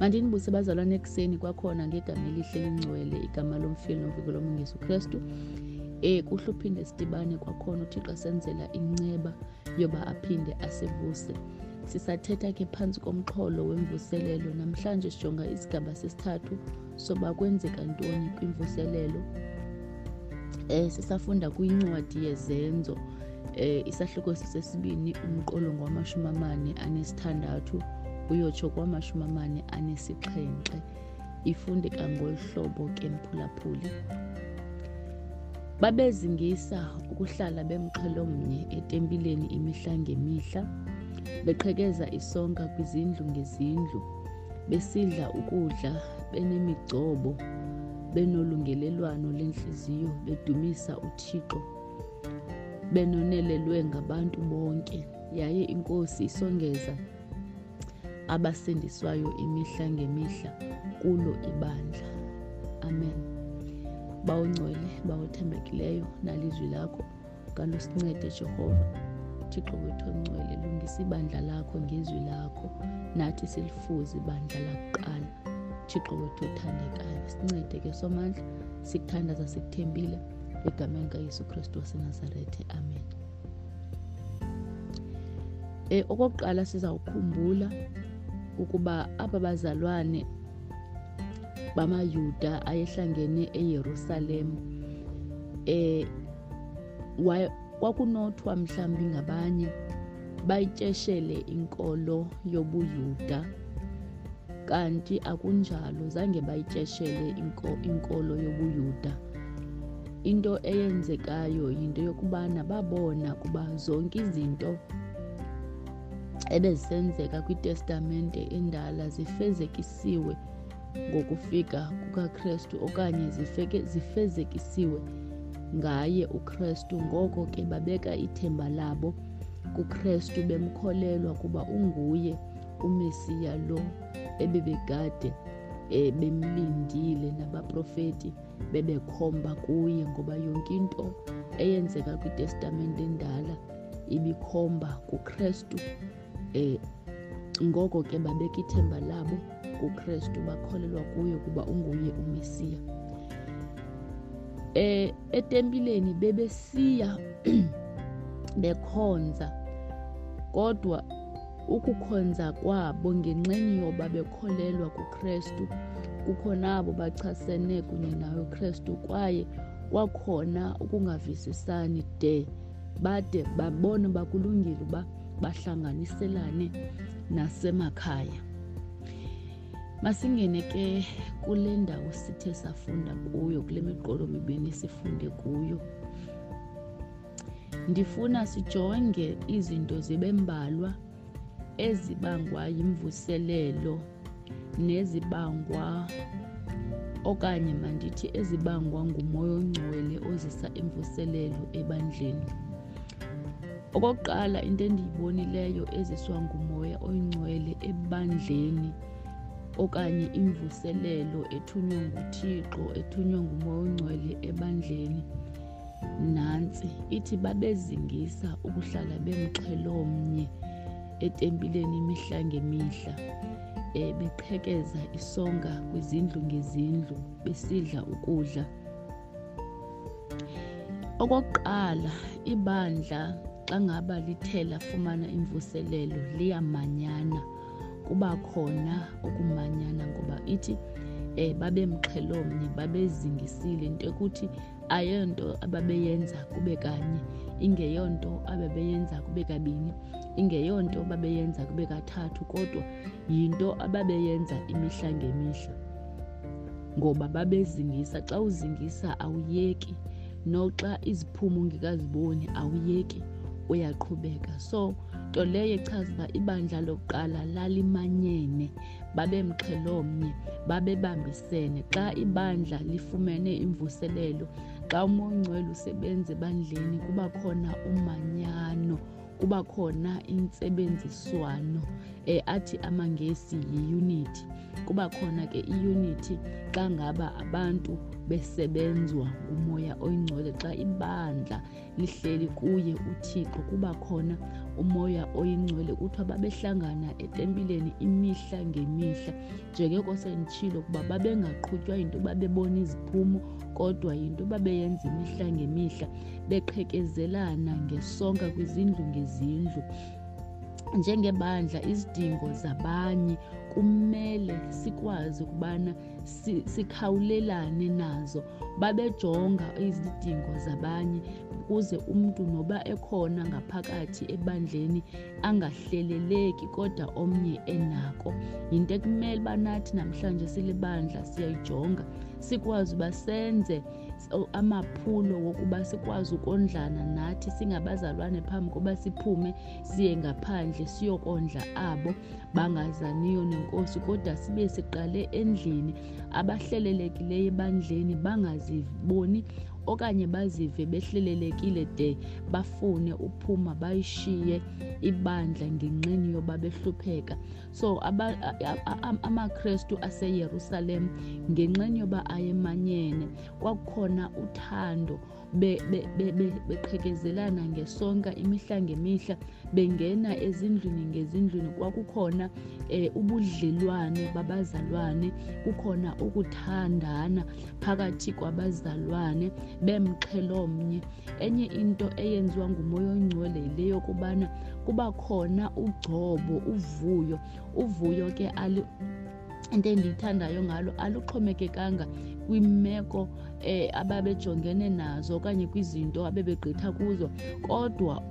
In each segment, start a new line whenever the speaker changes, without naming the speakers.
mandinibuse bazalwane ekuseni kwakhona ngegama elihle lingcwele igama lomfeli noviko lomngesu yesu kristu um kuhle uphinde sidibane kwakhona uthixo senzela inceba yoba aphinde asivuse. Sisathetha ke phantsi komxholo wemvuselelo namhlanje sijonga isigaba sesithathu soba kwenzeka ntoni kwimvuselelo. Um sisafunda kwincwadi yezenzo um isahluko sisesibini umqolo ngowamashumi amane anesithandathu uyotsho kwamashumi amane anesixhenxe ifundeka ngolu hlobo ke mphulaphuli. Babezingisa ukuhlala bemxhelomnye etempileni imihla ngemihla beqhekeza isonka kwizindlu ngezindlu besidla ukudla benemigcobo benolungelelwano lentliziyo bedumisa uthixo benonelelwe ngabantu bonke. Yaye inkosi isongeza abasindiswayo imihla ngemihla kulo ibandla. Amen. Bawungcwele bawuthembekileyo nalizwi lakho. Kalusincede jehova. Thixo wethu ongcwele lungisa ibandla lakho ngezwi lakho nathi silifuze ibandla lakuqala. Thixo wethu othandekayo sincede ke somandla sikuthandaza sikuthembile egameni kayesu kristu wasenazarethe. Amen. Um okokuqala sizawukhumbula ukuba aba bazalwane bamayuda ayehlangene eyerusalem um kwakunothwa mhlawumbi ngabanye bayityeshele inkolo yobuyuda. Kanti akunjalo zange bayityeshele inkolo yobuyuda. Into eyenzekayo yinto yokubana babona kuba zonke izinto ebezisenzeka kwitestamente endala zifezekisiwe ngokufika kukakrestu okanye zifezekisiwe ngaye ukrestu ngoko ke babeka ithemba labo kukrestu bemkholelwa kuba unguye umesiya lo ebebegade e, bemlindile nabaprofeti bebekhomba kuye ngoba yonke into eyenzeka kwitestamente endala ibikhomba kukrestu um ngoko ke babeka ithemba labo kukrestu bakholelwa kuye kuba unguye umesiya um etempileni bebesiya bekhonza kodwa ukukhonza kwabo ngenxeni yoba bekholelwa kukrestu kukho nabo bachasene kunye nayo kristu kwaye kwakhona ukungavisisani de bade babone bakulungile uba bahlanganiselane nasemakhaya. Masingene ke kule ndawo sithe safunda kuyo kule miqolo mibini sifunde kuyo ndifuna sijonge izinto zibe mbalwa ezibangwa yimvuselelo nezibangwa okanye mandithi ezibangwa ngumoya ongcwele ozisa imvuselelo ebandleni okokuqala into endiyibonileyo eziswa ngumoya oyingcwele ebandleni okanye imvuselelo ethunywa nguthixo ethunywa ngumoya ongcwele ebandleni nantsi. Ithi babezingisa ukuhlala bemxhelomnye etempileni imihla ngemihla um beqhekeza isonka kwizindlu ngezindlu besidla ukudla. Okokuqala ibandla xa ngaba lithe lafumana imvuselelo liyamanyana kuba khona ukumanyana ngoba ithi um babemxhelomnye babezingisile into yokuthi ayonto ababeyenza kube kanye ingeyonto ababeyenza kube kabini ingeyonto babeyenza kube kathathu kodwa yinto ababeyenza imihla ngemihla. Ngoba babezingisa xa uzingisa awuyeki noxa iziphumo ungekaziboni awuyeki uyaqhubeka. So nto leyo echaza uba ibandla lokuqala lalimanyene babemxhelomnye babebambisene. Xa ibandla lifumene imvuselelo xa umongcwele usebenza ebandleni kuba khona umanyano kuba khona intsebenziswano um athi amangesi yi-unity. Kuba khona ke i-unity xa ngaba abantu besebenzwa ngumoya oyingcwele xa ibandla lihleli kuye uthixo. Kuba khona umoya oyingcwele kuthiwa babehlangana etempileni imihla ngemihla. Njengeko senditshilo ukuba babengaqhutywa yinto babebona iziphumo kodwa yinto babeyenza imihla ngemihla. Beqhekezelana ngesonka kwizindlu ngezindlu. Njengebandla izidingo zabanye kumele sikwazi ukubana sikhawulelane nazo babejonga izidingo zabanye ukuze umntu noba ekhona ngaphakathi ebandleni angahleleleki kodwa omnye enako. Yinto ekumele uba nathi namhlanje silibandla siyayijonga sikwazi uba senze amaphulo wokuba sikwazi ukondlana nathi singabazalwane phambi koba siphume siye ngaphandle siyokondla abo bangazaniyo nenkosi kodwa sibe siqale endlini. Abahlelelekileyo ebandleni bangaziboni okanye bazive behlelelekile de bafune uphuma bayishiye ibandla ngenxeni yoba behlupheka. So amakrestu aseyerusalem ngenxeni yoba ayemanyene kwakukhona uthando beqhekezelana be, be, ngesonka imihla ngemihla bengena ezindlwini ngezindlwini kwakukhona eh, ubudlelwane babazalwane kukhona ukuthandana phakathi kwabazalwane bemxhelomnye. Enye into eyenziwa ngumoya oyingcwele yile yokubana kuba khona ugcobo uvuyo. Uvuyo ke into endiyithandayo ngalo aluxhomekekanga kwimeko eh ababejongene nazo okanye kwizinto abebegqitha kuzo. Kodwa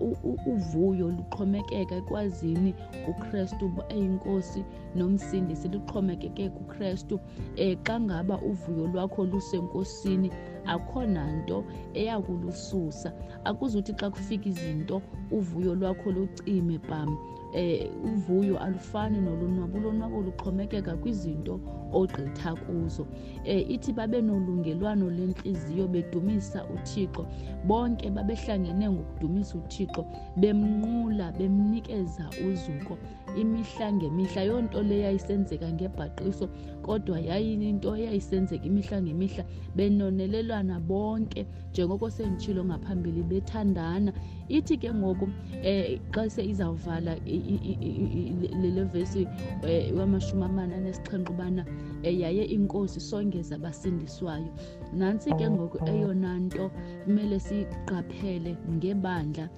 uvuyo luxhomekeka ekwazini uKristu eyinkosi nomsindisi luxhomekeke kuKristu eh xa ngaba uvuyo lwakho lusenkosini akho nanto eyakulususa. Akuzuthi xa kufika izinto uvuyo lwakho lucime pam. Eh uvuyo alufani nolonwabo. Ulonwabo luxhomekeka kwizinto ogqitha kuzo. Eh ithi babe nolungelwano lenhliziyo bedumisa uThixo. Bonke babehlangene ngokudumisa uThixo bemnqula bemnikeza uzuko imihla ngemihla yonto le yayisenzeka ngebhaqiso kodwa yayinto eyayisenzeka imihla ngemihla. Benonelelwana bonke njengoko senditshilo ngaphambili bethandana. Ithi ke ngoku eh xa se izawuvala le vesi eh, wamashumi amane anesixhenxe ubana eh, yaye inkosi songeza abasindiswayo nantsi ke ngoku eyona nto kumele siyiqaphele ngebandla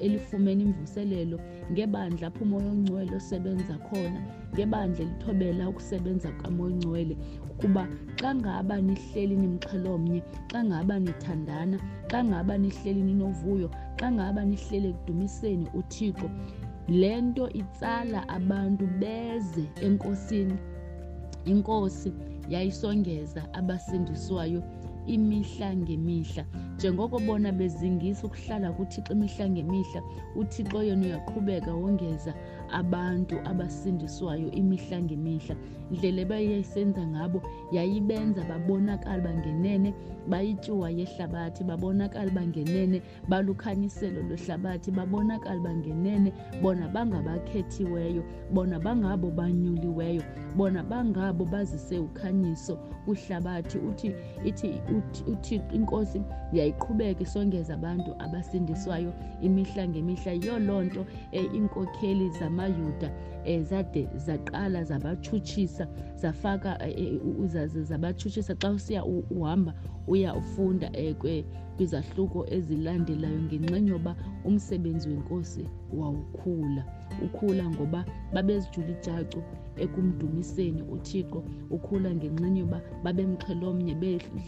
elifumene imvuselelo ngebandla apho umoya ongcwele osebenza khona ngebandla elithobela ukusebenza kamoya ongcwele ukuba xa ngaba nihleli nimxhelomnye xa ngaba nithandana xa ngaba nihleli ninovuyo xa ngaba nihleli ekudumiseni uthixo le nto itsala abantu beze enkosini. Inkosi yayisongeza abasindiswayo imihla ngemihla. Njengoko bona bezingisa ukuhlala kuthixo imihla ngemihla uthixo yena uyaqhubeka wongeza abantu abasindiswayo imihla ngemihla. Indlela ebayayisenza ngabo yayibenza babonakala bangenene bayityuwa yehlabathi babonakala bangenene balukhanyiselo lwehlabathi babonakala bangenene. Bona bangabakhethiweyo bona bangabo banyuliweyo bona bangabo bazise ukhanyiso kwihlabathi. Uthi ithi uthi inkosi yayiqhubeka isongeza abantu abasindiswayo imihla ngemihla. Yiyo loo nto um iinkokheli zamayuda um zade zaqala zabatshutshisa zafaka zabatshutshisa. Xa usiya uhamba uya ufunda um kwizahluko ezilandelayo ngenxeni yoba umsebenzi wenkosi wawukhula. Ukhula ngoba babezijula ijacu ekumdumiseni uthixo ukhula ngenxeni yoba babemxhelomnye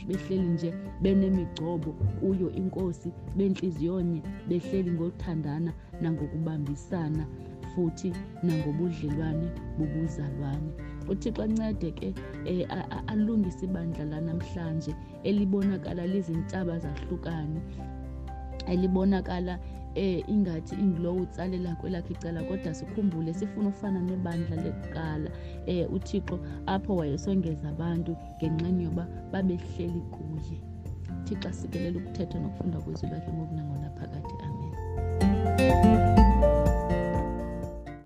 behleli nje benemigcobo kuyo inkosi bentliziyonye behleli ngothandana nangokubambisana futhi nangobudlelwane bobuzalwane uthixo ancede ke um alungise ibandla lanamhlanje elibonakala lizintaba zahlukane elibonakala eh ingathi ingilowo utsalela kwelakhe icala kodwa sikhumbule sifuna ufana nebandla lekuqala. Eh uthixo apho wayesongeza abantu ngenxeni yoba babehleli kuye. Thixo asikelela ukuthetha nokufunda kwezwi lakhe ngokunangona phakathi. Amen